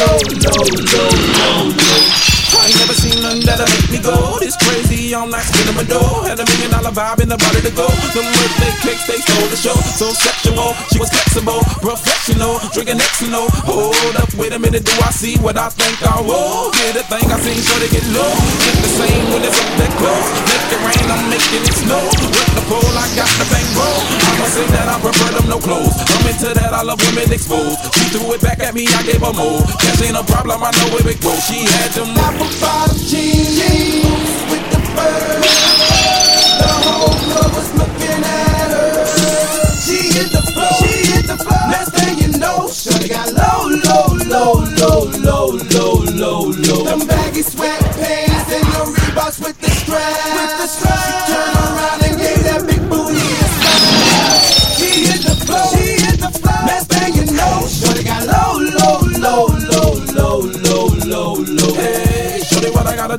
low, low, low, low, low. I ain't never seen nothing that'll make me go this crazy. I'm like spinning my dough. Had a million dollar vibe in the body to go. Them birthday cakes, they stole the show. So sexual, she was flexible, professional, drinking Xano. Hold up, wait a minute, do I see what I think I will? Yeah, the thing I seen, sure to get low. Get the same when it's up that close. Make it rain, I'm making it snow. With the pole, I got the bang say that I prefer them no clothes. I'm into that, I love women exposed. She threw it back at me, I gave her more. Cash ain't a problem, I know where it goes. She had them apple bottom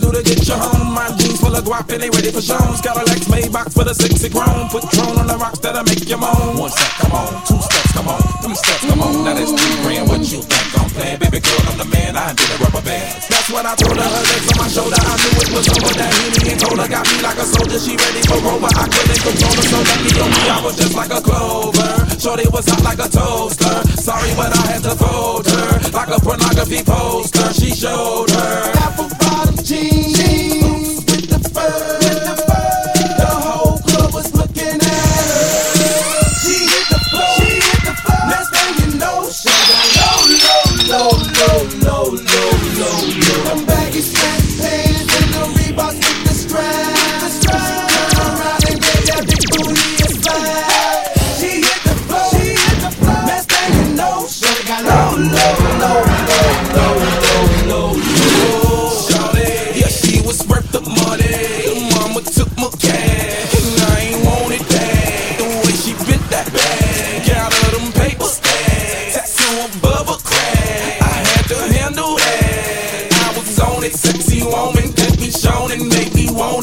I gotta get you home? My jeans full of guap and they ready for shows. Got a Lex Maybach for the sexy grown. Patron on the rocks that'll make you moan. One step, come on. Two steps, come on. Three steps, come on. Now that's three grand. What you think I'm playing? Baby girl, I'm the man. I did a rubber band. That's when I told her her legs on my shoulder. I knew it was over. That Henny and Cola got me like a soldier. She ready for Rover. I couldn't control her. So lucky on me, I was just like a clover. Shorty was hot like a toaster. Sorry, but I had to fold her like a pornography poster. She showed her.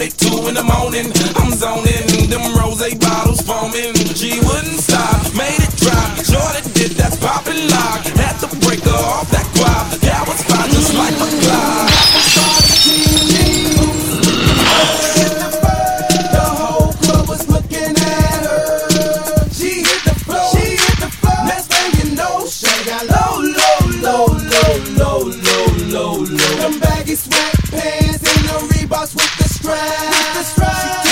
Me. Two in the morning, I'm zoning, them rose bottles foaming. She wouldn't stop, made it drop. Jordan did that poppin' lock, had to break her off that guap. I was fine just like a clock. At low, low, low, low, low. Them baggy sweatpants and the Reeboks with the strap. With the strap.